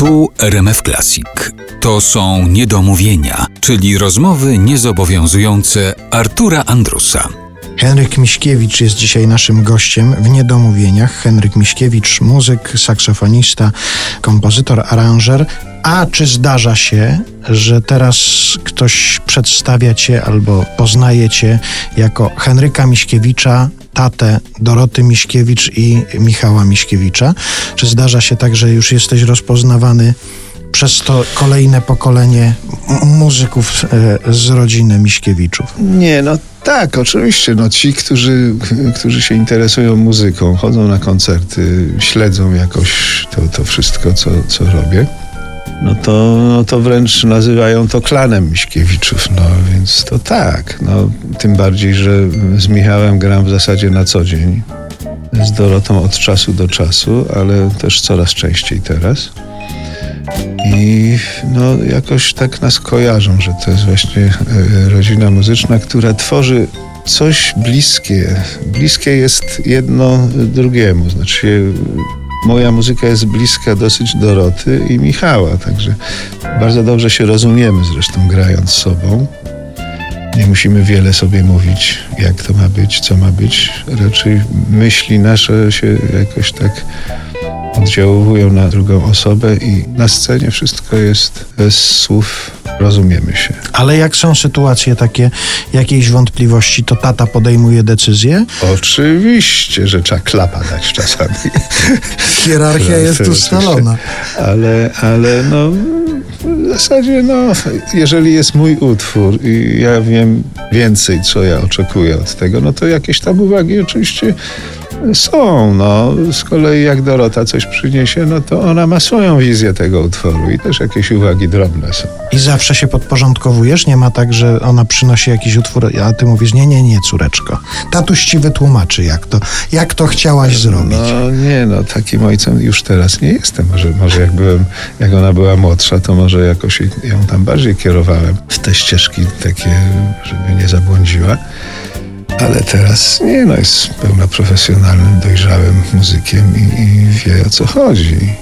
Tu RMF Classic. To są niedomówienia, czyli rozmowy niezobowiązujące Artura Andrusa. Henryk Miśkiewicz jest dzisiaj naszym gościem w Niedomówieniach. Henryk Miśkiewicz, muzyk, saksofonista, kompozytor, aranżer. A czy zdarza się, że teraz ktoś przedstawia cię albo poznaje cię jako Henryka Miśkiewicza, tatę Doroty Miśkiewicz i Michała Miśkiewicza? Czy zdarza się tak, że już jesteś rozpoznawany przez to kolejne pokolenie muzyków e, z rodziny Miśkiewiczów? Nie, no tak, oczywiście. No ci, którzy, którzy się interesują muzyką, chodzą na koncerty, śledzą jakoś to, to wszystko, co, co robię, no to, no to wręcz nazywają to klanem Miśkiewiczów. No więc to tak. No, tym bardziej, że z Michałem gram w zasadzie na co dzień. Z Dorotą od czasu do czasu, ale też coraz częściej teraz. I no, jakoś tak nas kojarzą, że to jest właśnie e, rodzina muzyczna, która tworzy coś bliskie. Bliskie jest jedno drugiemu. Znaczy, moja muzyka jest bliska dosyć Doroty i Michała, także bardzo dobrze się rozumiemy zresztą grając sobą. Nie musimy wiele sobie mówić, jak to ma być, co ma być. Raczej myśli nasze się jakoś tak oddziałują na drugą osobę i na scenie wszystko jest bez słów, rozumiemy się. Ale jak są sytuacje takie, jakiejś wątpliwości, to tata podejmuje decyzję? Oczywiście, że trzeba klapa dać czasami. Hierarchia jest ustalona. Ale, ale no w zasadzie no, jeżeli jest mój utwór i ja wiem więcej, co ja oczekuję od tego, no to jakieś tam uwagi oczywiście są. No. Z kolei jak Dorota coś przyniesie, no to ona ma swoją wizję tego utworu i też jakieś uwagi drobne są. I zawsze się podporządkowujesz? Nie ma tak, że ona przynosi jakiś utwór, a ty mówisz, nie, nie, nie, córeczko. Tatuś ci wytłumaczy, jak to, jak to chciałaś zrobić. No nie, no takim ojcem już teraz nie jestem. Może, może jak byłem, jak ona była młodsza, to może jakoś ją tam bardziej kierowałem w te ścieżki takie, żeby nie zabłądziła. Ale teraz nie, no jest pełnoprofesjonalnym, dojrzałym muzykiem i, i wie o co chodzi.